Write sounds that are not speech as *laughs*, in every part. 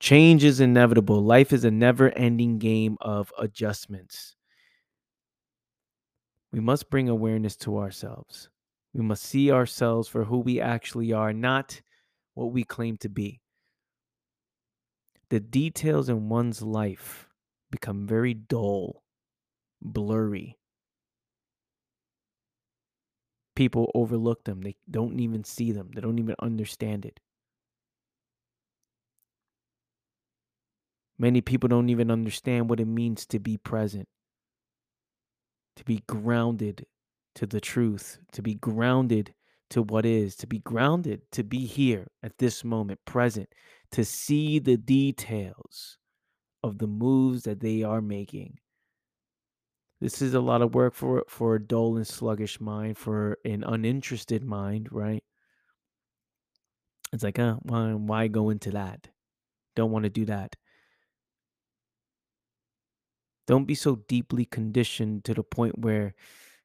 Change is inevitable. Life is a never ending game of adjustments. We must bring awareness to ourselves. We must see ourselves for who we actually are, not what we claim to be. The details in one's life become very dull, blurry. People overlook them, they don't even see them, they don't even understand it. Many people don't even understand what it means to be present, to be grounded to the truth, to be grounded to what is, to be grounded, to be here at this moment, present, to see the details of the moves that they are making. This is a lot of work for for a dull and sluggish mind, for an uninterested mind, right? It's like, uh, why, why go into that? Don't want to do that. Don't be so deeply conditioned to the point where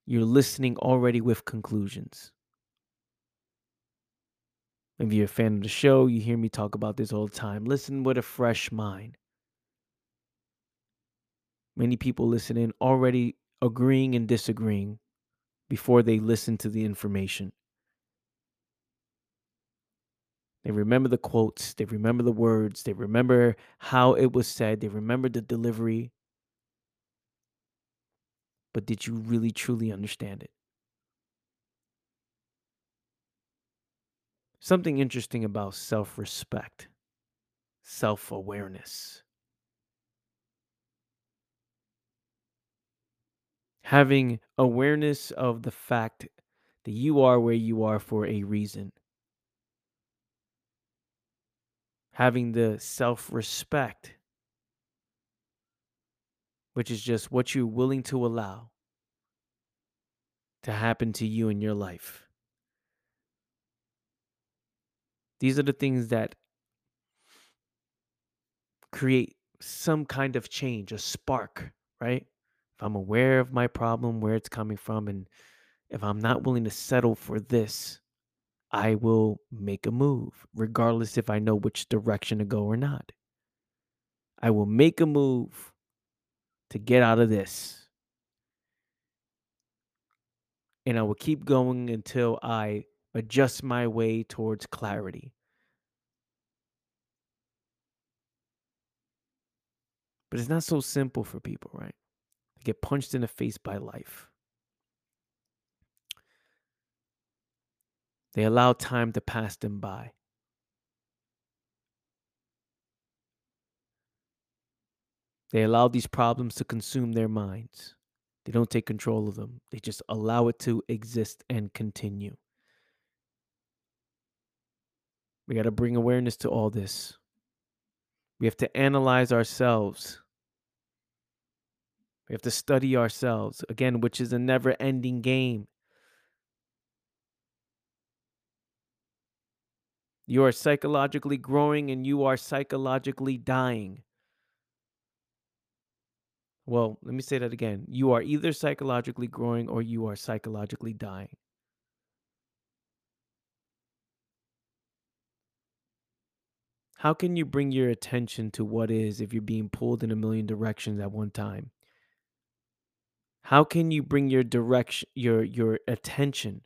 you're listening already with conclusions. If you're a fan of the show, you hear me talk about this all the time. Listen with a fresh mind. Many people listen in already agreeing and disagreeing before they listen to the information. They remember the quotes, they remember the words, they remember how it was said, they remember the delivery, but did you really truly understand it? Something interesting about self respect, self awareness. Having awareness of the fact that you are where you are for a reason. Having the self respect which is just what you're willing to allow to happen to you in your life. These are the things that create some kind of change, a spark, right? If I'm aware of my problem, where it's coming from, and if I'm not willing to settle for this, I will make a move, regardless if I know which direction to go or not. I will make a move to get out of this. And I will keep going until I adjust my way towards clarity. But it's not so simple for people, right? They get punched in the face by life. They allow time to pass them by. They allow these problems to consume their minds. They don't take control of them, they just allow it to exist and continue. We got to bring awareness to all this. We have to analyze ourselves. We have to study ourselves, again, which is a never ending game. You are psychologically growing and you are psychologically dying. Well, let me say that again. You are either psychologically growing or you are psychologically dying. How can you bring your attention to what is if you're being pulled in a million directions at one time? How can you bring your direction your your attention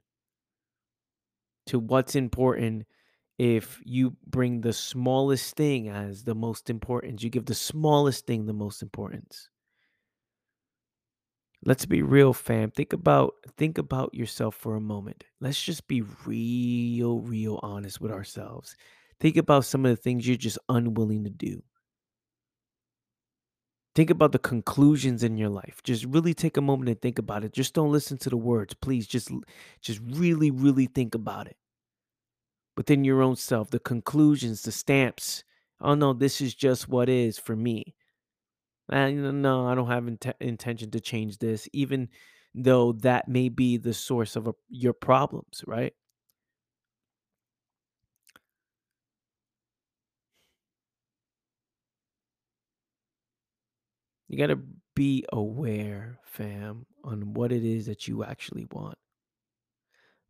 to what's important if you bring the smallest thing as the most important? You give the smallest thing the most importance. Let's be real, fam. Think about think about yourself for a moment. Let's just be real, real honest with ourselves. Think about some of the things you're just unwilling to do. Think about the conclusions in your life. Just really take a moment and think about it. Just don't listen to the words, please. Just just really really think about it. Within your own self, the conclusions, the stamps. Oh no, this is just what is for me. And no, I don't have int- intention to change this, even though that may be the source of a, your problems, right? You got to be aware, fam, on what it is that you actually want.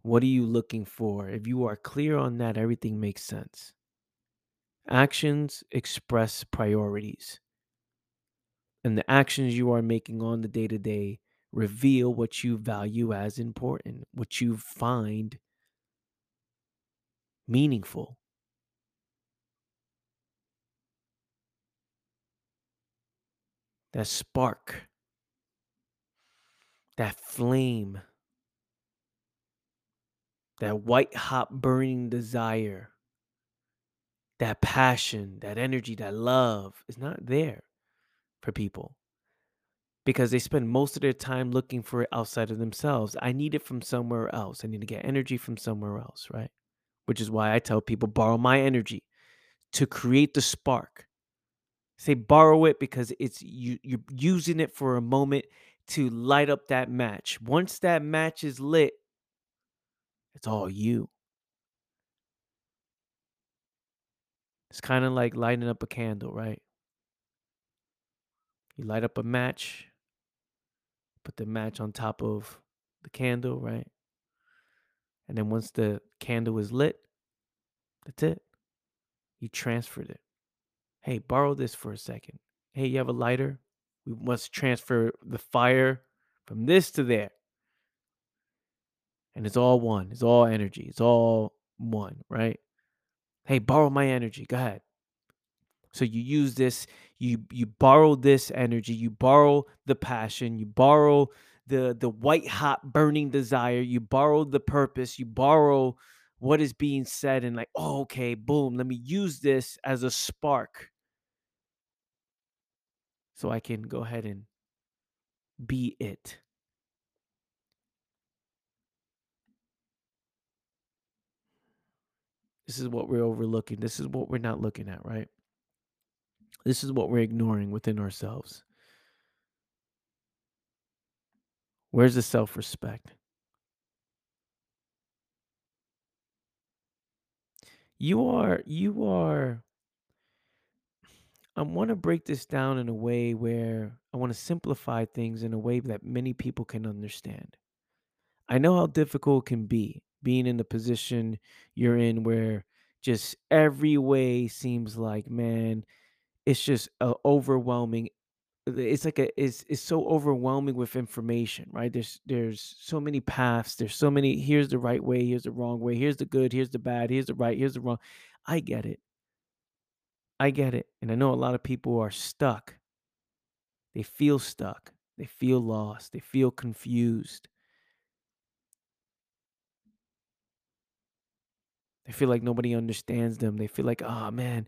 What are you looking for? If you are clear on that, everything makes sense. Actions express priorities, and the actions you are making on the day to day reveal what you value as important, what you find meaningful. That spark, that flame, that white hot burning desire, that passion, that energy, that love is not there for people because they spend most of their time looking for it outside of themselves. I need it from somewhere else. I need to get energy from somewhere else, right? Which is why I tell people borrow my energy to create the spark. Say borrow it because it's you you're using it for a moment to light up that match. Once that match is lit, it's all you. It's kind of like lighting up a candle, right? You light up a match, put the match on top of the candle, right? And then once the candle is lit, that's it. You transferred it. Hey, borrow this for a second. Hey, you have a lighter? We must transfer the fire from this to there. And it's all one. It's all energy. It's all one, right? Hey, borrow my energy. Go ahead. So you use this, you you borrow this energy, you borrow the passion, you borrow the the white hot burning desire, you borrow the purpose, you borrow what is being said and like, oh, okay, boom, let me use this as a spark so I can go ahead and be it. This is what we're overlooking. This is what we're not looking at, right? This is what we're ignoring within ourselves. Where's the self respect? You are, you are, I want to break this down in a way where I want to simplify things in a way that many people can understand. I know how difficult it can be being in the position you're in where just every way seems like, man, it's just uh, overwhelming. Uh, It's like a it's it's so overwhelming with information, right? There's there's so many paths. There's so many. Here's the right way. Here's the wrong way. Here's the good. Here's the bad. Here's the right. Here's the wrong. I get it. I get it. And I know a lot of people are stuck. They feel stuck. They feel lost. They feel confused. They feel like nobody understands them. They feel like, oh man,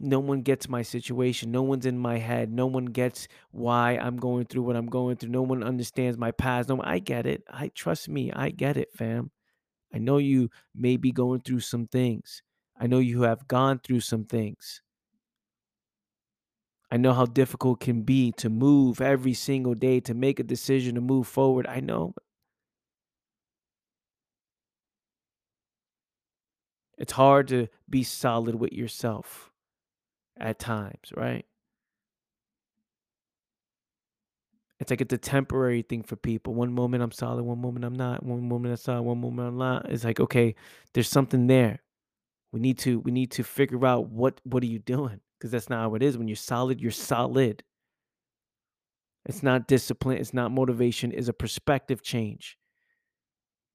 no one gets my situation. No one's in my head. No one gets why I'm going through what I'm going through. No one understands my past. No, I get it. I trust me. I get it, fam. I know you may be going through some things. I know you have gone through some things. I know how difficult it can be to move every single day, to make a decision to move forward. I know it's hard to be solid with yourself at times, right? It's like it's a temporary thing for people. One moment I'm solid, one moment I'm not. One moment I'm solid, one moment I'm not. It's like, okay, there's something there. We need to we need to figure out what what are you doing? Because that's not how it is. When you're solid, you're solid. It's not discipline, it's not motivation, it's a perspective change.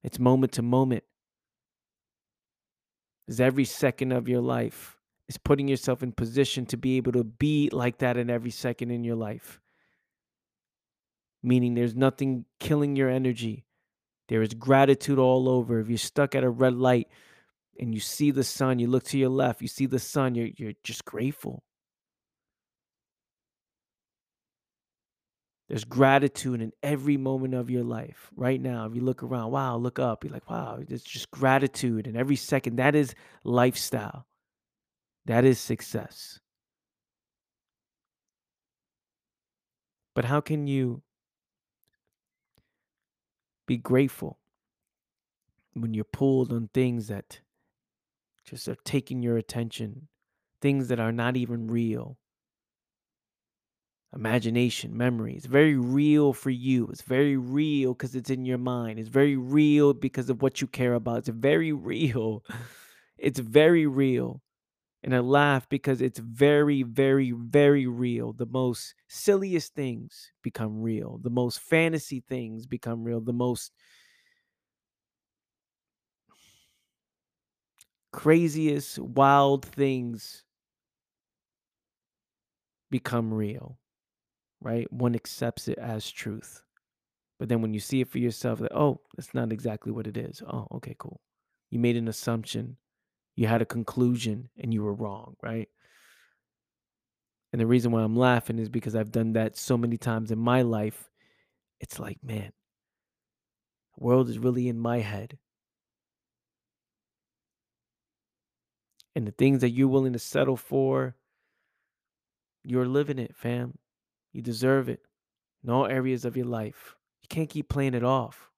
It's moment to moment. It's every second of your life. is putting yourself in position to be able to be like that in every second in your life. Meaning there's nothing killing your energy. There is gratitude all over. If you're stuck at a red light and you see the sun, you look to your left, you see the sun, you're you're just grateful. There's gratitude in every moment of your life. Right now, if you look around, wow, look up, you're like, wow, there's just gratitude in every second. That is lifestyle. That is success. But how can you be grateful when you're pulled on things that just are taking your attention, things that are not even real? Imagination, memory. It's very real for you. It's very real because it's in your mind. It's very real because of what you care about. It's very *laughs* real. It's very real. And I laugh because it's very, very, very real. The most silliest things become real. The most fantasy things become real. The most craziest, wild things become real, right? One accepts it as truth. But then when you see it for yourself, like, oh, that's not exactly what it is. Oh, okay, cool. You made an assumption, you had a conclusion, and you were wrong, right? And the reason why I'm laughing is because I've done that so many times in my life. It's like, man, the world is really in my head. And the things that you're willing to settle for, you're living it, fam. You deserve it in all areas of your life. You can't keep playing it off.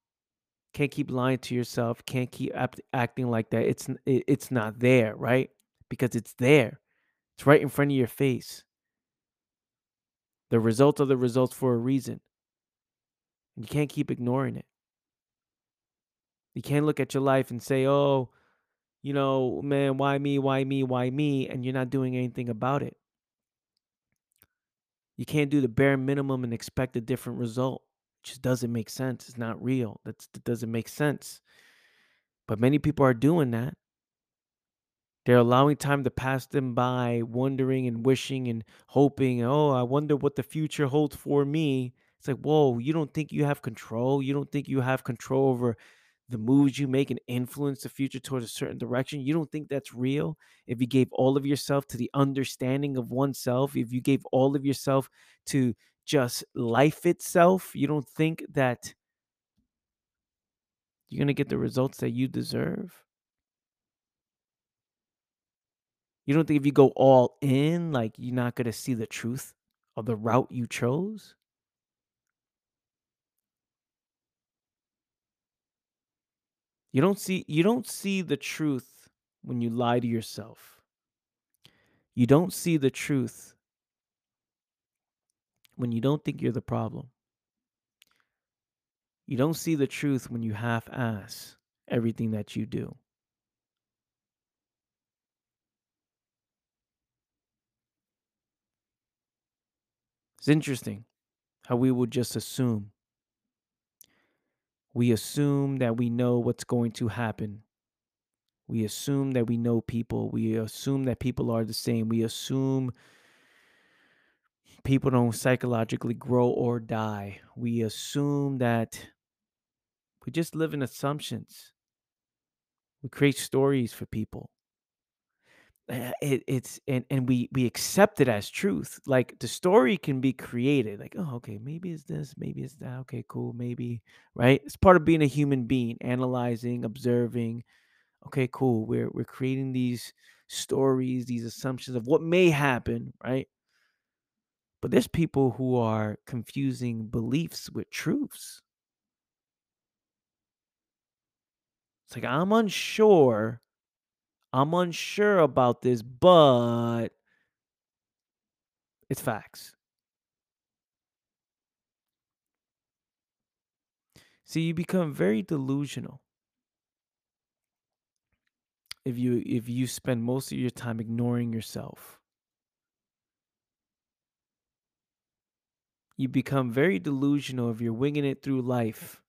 Can't keep lying to yourself. Can't keep act- acting like that. It's it, it's not there, right? Because it's there. It's right in front of your face. The results are the results for a reason. You can't keep ignoring it. You can't look at your life and say, "Oh, you know, man, why me? Why me? Why me?" and you're not doing anything about it. You can't do the bare minimum and expect a different result. It just doesn't make sense. It's not real. That's, that doesn't make sense. But many people are doing that. They're allowing time to pass them by, wondering and wishing and hoping, oh, I wonder what the future holds for me. It's like, whoa, you don't think you have control? You don't think you have control over the moves you make and influence the future towards a certain direction? You don't think that's real? If you gave all of yourself to the understanding of oneself, if you gave all of yourself to just life itself, you don't think that you're going to get the results that you deserve? You don't think if you go all in, like you're not gonna see the truth of the route you chose? You don't see you don't see the truth when you lie to yourself. You don't see the truth when you don't think you're the problem. You don't see the truth when you half ass everything that you do. It's interesting how we would just assume. We assume that we know what's going to happen. We assume that we know people. We assume that people are the same. We assume people don't psychologically grow or die. We assume that we just live in assumptions. We create stories for people. Uh, It, it's and and we we accept it as truth. Like the story can be created. Like, oh, okay, maybe it's this, maybe it's that. Okay, cool, maybe right. It's part of being a human being, analyzing, observing. Okay, cool. We're we're creating these stories, these assumptions of what may happen, right? But there's people who are confusing beliefs with truths. It's like, I'm unsure. I'm unsure about this, but it's facts. See, you become very delusional if you if you spend most of your time ignoring yourself. You become very delusional if you're winging it through life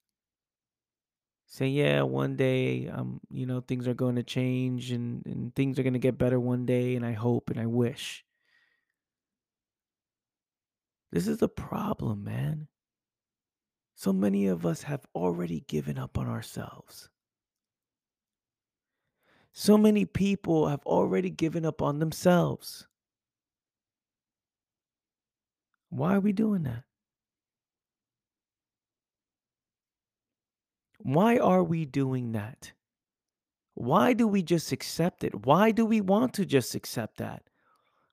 saying, "Yeah, one day, um, you know, things are going to change and and things are going to get better one day, and I hope and I wish." This is the problem, man. So many of us have already given up on ourselves. So many people have already given up on themselves. Why are we doing that? Why are we doing that? Why do we just accept it? Why do we want to just accept that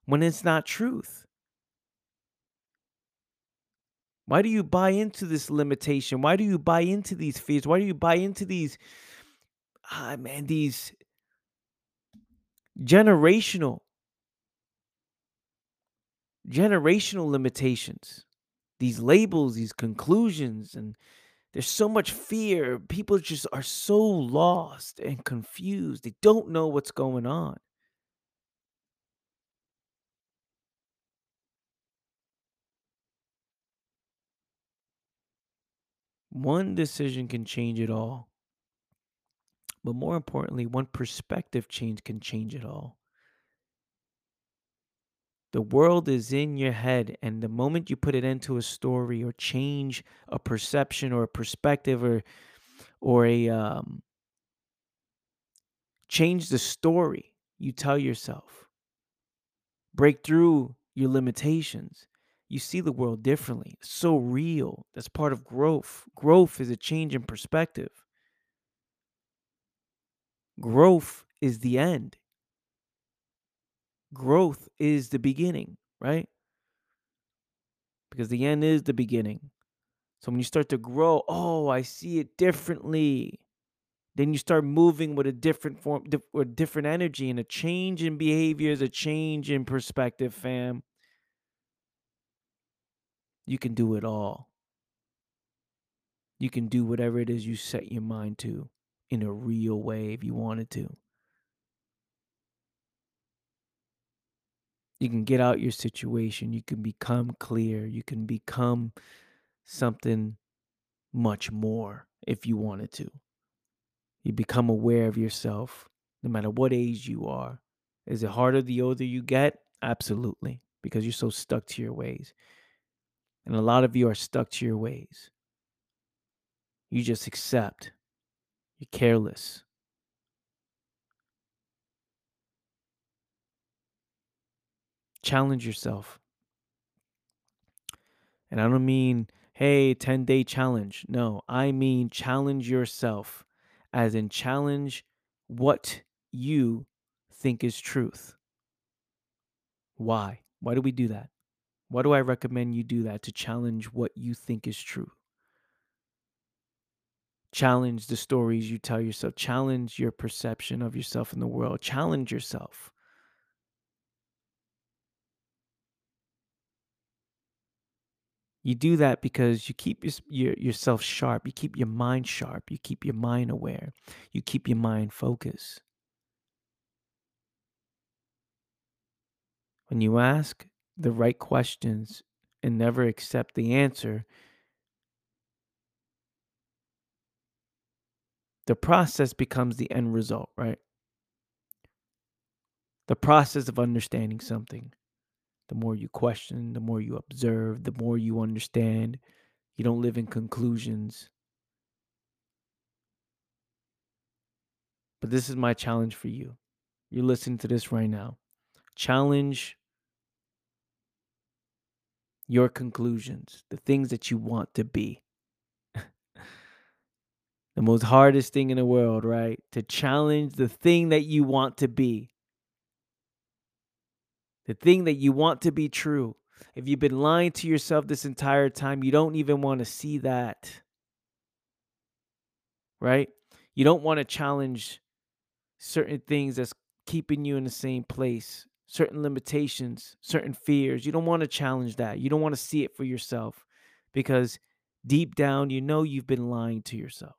when it's not truth? Why do you buy into this limitation? Why do you buy into these fears? Why do you buy into these ah man, these generational generational limitations? These labels, these conclusions and there's so much fear. People just are so lost and confused. They don't know what's going on. One decision can change it all. But more importantly, one perspective change can change it all. The world is in your head, and the moment you put it into a story or change a perception or a perspective or or a um, change the story you tell yourself, break through your limitations, you see the world differently. It's so real. That's part of growth. Growth is a change in perspective. Growth is the end. Growth is the beginning, right? Because the end is the beginning. So when you start to grow, oh, I see it differently. Then you start moving with a different form, or different energy, and a change in behavior is a change in perspective, fam. You can do it all. You can do whatever it is you set your mind to in a real way if you wanted to. You can get out your situation. You can become clear. You can become something much more if you wanted to. You become aware of yourself no matter what age you are. Is it harder the older you get? Absolutely, because you're so stuck to your ways. And a lot of you are stuck to your ways. You just accept. You're careless. Challenge yourself. And I don't mean, hey, 10 day challenge. No, I mean challenge yourself, as in challenge what you think is truth. Why? Why do we do that? Why do I recommend you do that to challenge what you think is true? Challenge the stories you tell yourself, challenge your perception of yourself in the world, challenge yourself. You do that because you keep your, your, yourself sharp. You keep your mind sharp. You keep your mind aware. You keep your mind focused. When you ask the right questions and never accept the answer, the process becomes the end result, right? The process of understanding something. The more you question, the more you observe, the more you understand. You don't live in conclusions. But this is my challenge for you. You're listening to this right now. Challenge your conclusions, the things that you want to be. *laughs* the most hardest thing in the world, right? To challenge the thing that you want to be the thing that you want to be true. If you've been lying to yourself this entire time, you don't even want to see that. Right? You don't want to challenge certain things that's keeping you in the same place, certain limitations, certain fears. You don't want to challenge that. You don't want to see it for yourself because deep down, you know you've been lying to yourself.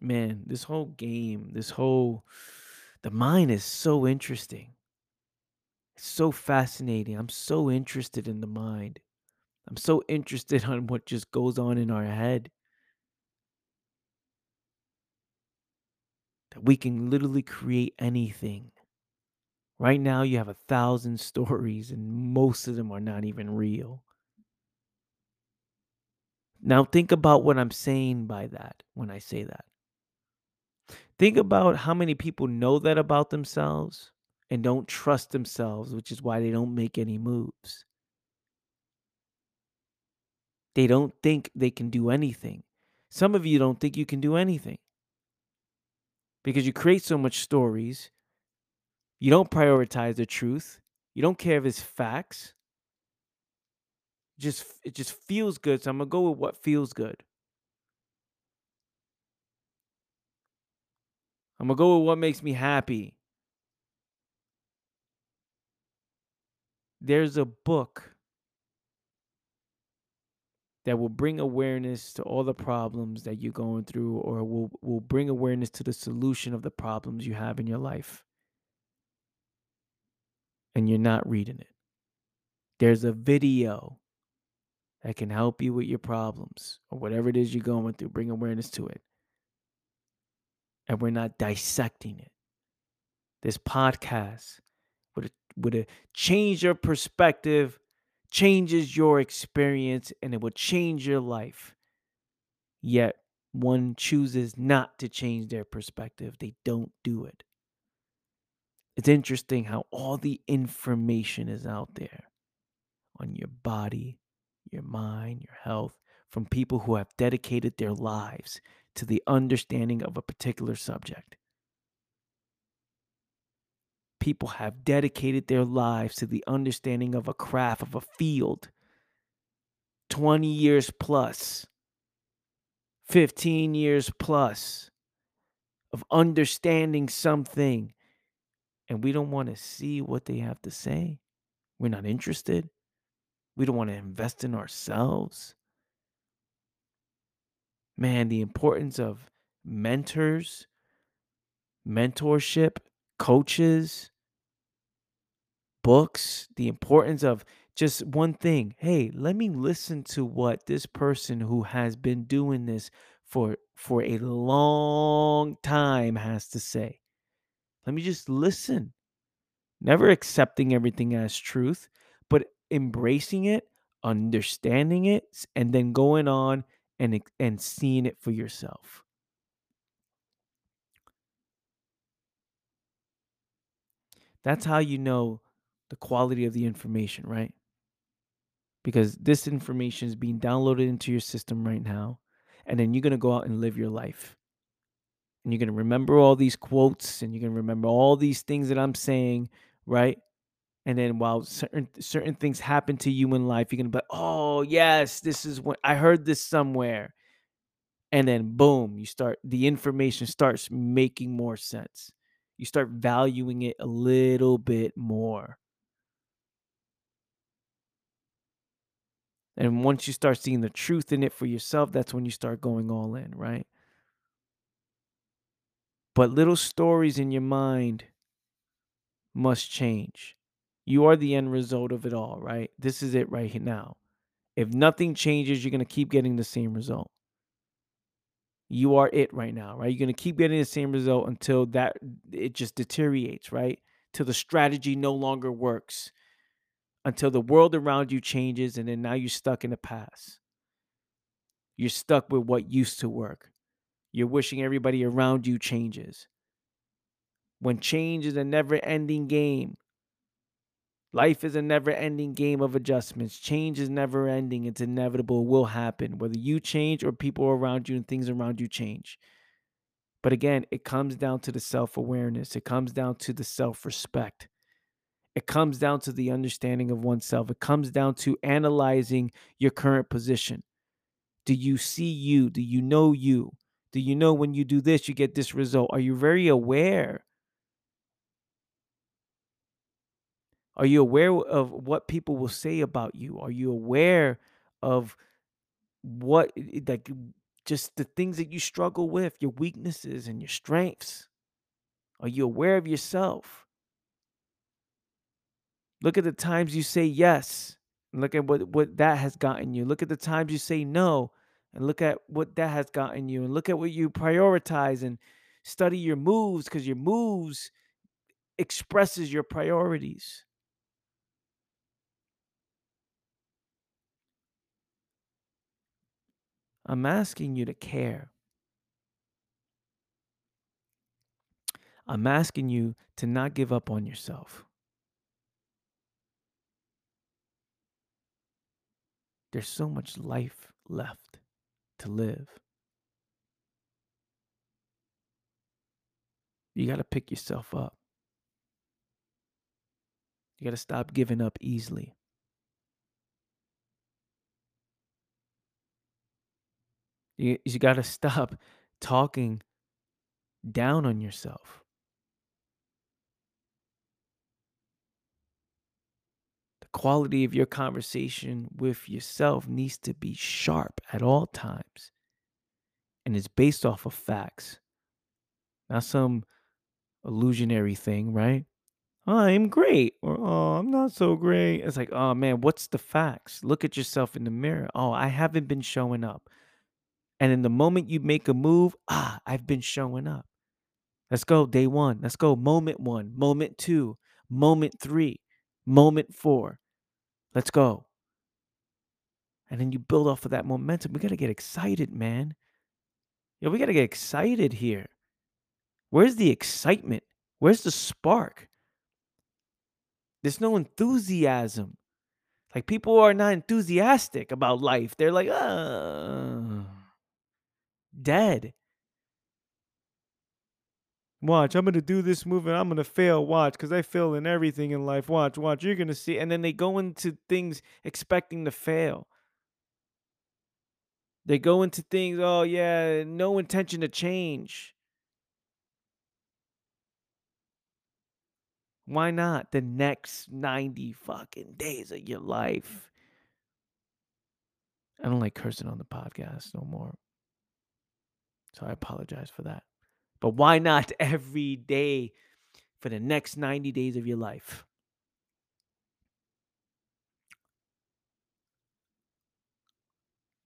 Man, this whole game, this whole the mind is so interesting. It's so fascinating. I'm so interested in the mind. I'm so interested *laughs* on what just goes on in our head. That we can literally create anything. Right now, you have a thousand *laughs* stories, and most of them are not even real. Now, think about what I'm saying by that when I say that. Think about how many people know that about themselves and don't trust themselves, which is why they don't make any moves. They don't think they can do anything. Some of you don't think you can do anything because you create so much stories. You don't prioritize the truth. You don't care if it's facts. Just it just feels good. So I'm gonna go with what feels good. I'm gonna go with what makes me happy. There's a book that will bring awareness to all the problems that you're going through or will, will bring awareness to the solution of the problems you have in your life. And you're not reading it. There's a video that can help you with your problems or whatever it is you're going through. Bring awareness to it. And we're not dissecting it. This podcast would would change your perspective, changes your experience, and it would change your life. Yet one chooses not to change their perspective. They don't do it. It's interesting how all the information is out there on your body, your mind, your health from people who have dedicated their lives to the understanding of a particular subject. People have dedicated their lives to the understanding of a craft, of a field, 20 years plus, 15 years plus of understanding something. And we don't want to see what they have to say. We're not interested. We don't want to invest in ourselves. Man, the importance of mentors, mentorship, coaches, books, the importance of just one thing. Hey, let me listen to what this person who has been doing this for for a long time has to say. Let me just listen. Never accepting everything as truth, but embracing it, understanding it, and then going on and and seeing it for yourself. That's how you know the quality of the information, right? Because this information is being downloaded into your system right now, and then you're going to go out and live your life. And you're going to remember all these quotes and you're going to remember all these things that I'm saying, right? And then while certain certain things happen to you in life, you're gonna be like, oh yes, this is what I heard this somewhere. And then boom, you start the information starts making more sense. You start valuing it a little bit more. And once you start seeing the truth in it for yourself, that's when you start going all in, right? But little stories in your mind must change. You are the end result of it all, right? This is it right now. If nothing changes, you're going to keep getting the same result. You are it right now, right? You're going to keep getting the same result until that it just deteriorates, right? Till the strategy no longer works. Until the world around you changes and then now you're stuck in the past. You're stuck with what used to work. You're wishing everybody around you changes. When change is a never ending game, Life is a never ending game of adjustments. Change is never ending. It's inevitable. It will happen, whether you change or people around you and things around you change. But again, it comes down to the self awareness, it comes down to the self respect. It comes down to the understanding of oneself. It comes down to analyzing your current position. Do you see you? Do you know you? Do you know when you do this, you get this result? Are you very aware Are you aware of what people will say about you? Are you aware of what, like, just the things that you struggle with, your weaknesses and your strengths? Are you aware of yourself? Look at the times you say yes. And look at what, what that has gotten you. Look at the times you say no. And look at what that has gotten you. And look at what you prioritize and study your moves because your moves expresses your priorities. I'm asking you to care. I'm asking you to not give up on yourself. There's so much life left to live. You got to pick yourself up. You got to stop giving up easily. You, you got to stop *laughs* talking down on yourself. The quality of your conversation with yourself needs to be sharp at all times. And it's based off of facts, not some illusionary thing, right? I'm great. or oh, I'm not so great. It's like, oh man, what's the facts? Look at yourself in the mirror. Oh, I haven't been showing up. And in the moment you make a move, ah, I've been showing up. Let's go, day one. Let's go, moment one, moment two, moment three, moment four. Let's go. And then you build off of that momentum. We got to get excited, man. Yo, we got to get excited here. Where's the excitement? Where's the spark? There's no enthusiasm. Like people are not enthusiastic about life. They're like, uh, dead. Watch, I'm gonna do this move and I'm gonna fail. Watch, because I fail in everything in life. Watch, watch, you're gonna see. And then they go into things expecting to fail. They go into things, oh yeah, no intention to change. Why not the next 90 fucking days of your life? I don't like cursing on the podcast no more. So I apologize for that. But why not *laughs* every day for the next 90 days of your life?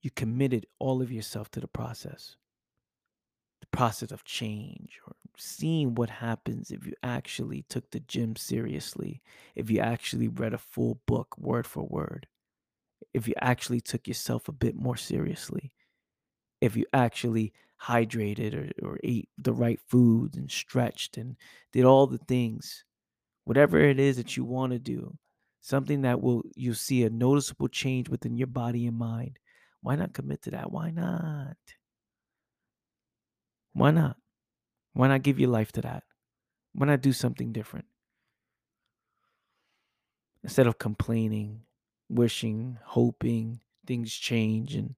You committed all of yourself to the process, the process of change or seeing what happens if you actually took the gym seriously, if you actually read a full book word for word, if you actually took yourself a bit more seriously, if you actually hydrated or, or ate the right foods and stretched and did all the things, whatever it is that you want to do, something that will you'll see a noticeable change within your body and mind. Why not commit to that? Why not? Why not? Why not give your life to that? Why not do something different? Instead of complaining, wishing, hoping things change and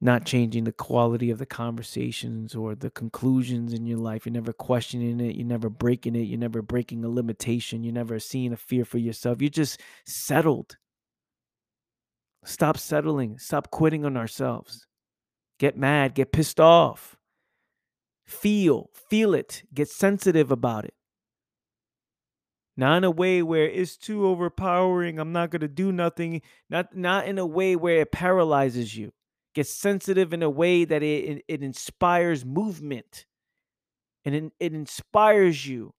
not changing the quality of the conversations or the conclusions in your life. You're never questioning it. You're never breaking it. You're never breaking a limitation. You're never seeing a fear for yourself. You're just settled. Stop settling. Stop quitting on ourselves. Get mad. Get pissed off. Feel. Feel it. Get sensitive about it. Not in a way where it's too overpowering. I'm not going to do nothing. Not, not in a way where it paralyzes you get sensitive in a way that it, it, inspires movement and it, it inspires you.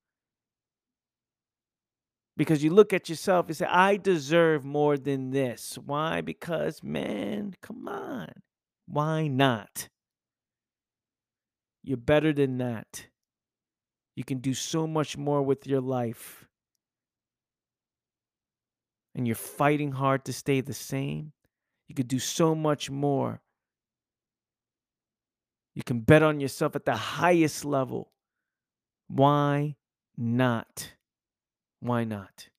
Because you look at yourself and say i deserve more than this. Why? Because man come on. Why not? You're better than that. You can do so much more with your life. And you're fighting hard to stay the same you could do so much more you can bet on yourself at the highest level. Why not? Why not?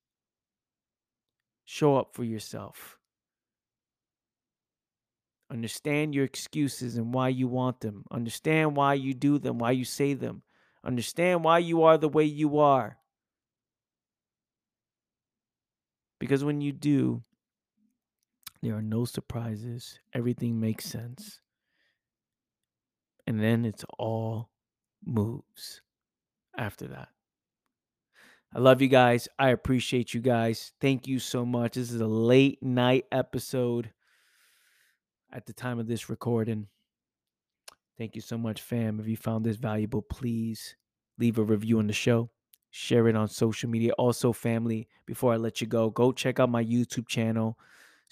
Show up for yourself. Understand your excuses and why you want them. Understand why you do them, why you say them. Understand why you are the way you are. Because when you do, there are no surprises. Everything makes sense and then it's all moves after that. I love you guys. I appreciate you guys. Thank you so much. This is a late night episode at the time of this recording. Thank you so much, fam. If you found this valuable, please leave a review on the show. Share it on social media. Also, family, before I let you go, go check out my YouTube channel.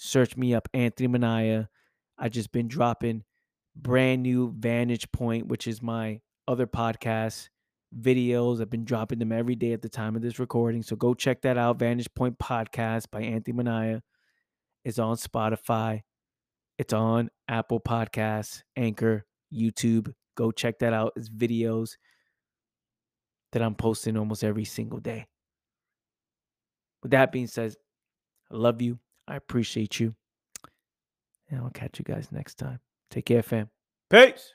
Search me up, Anthony Manaya. I just been dropping brand new Vantage Point, which is my other podcast videos. I've been dropping them every day at the time of this recording. So go check that out. Vantage Point Podcast by Anthony Manaya is on Spotify. It's on Apple Podcasts, Anchor, YouTube. Go check that out. It's videos that I'm posting almost every single day. With that being said, I love you. I appreciate you. And I'll catch you guys next time. Take care, fam. Peace.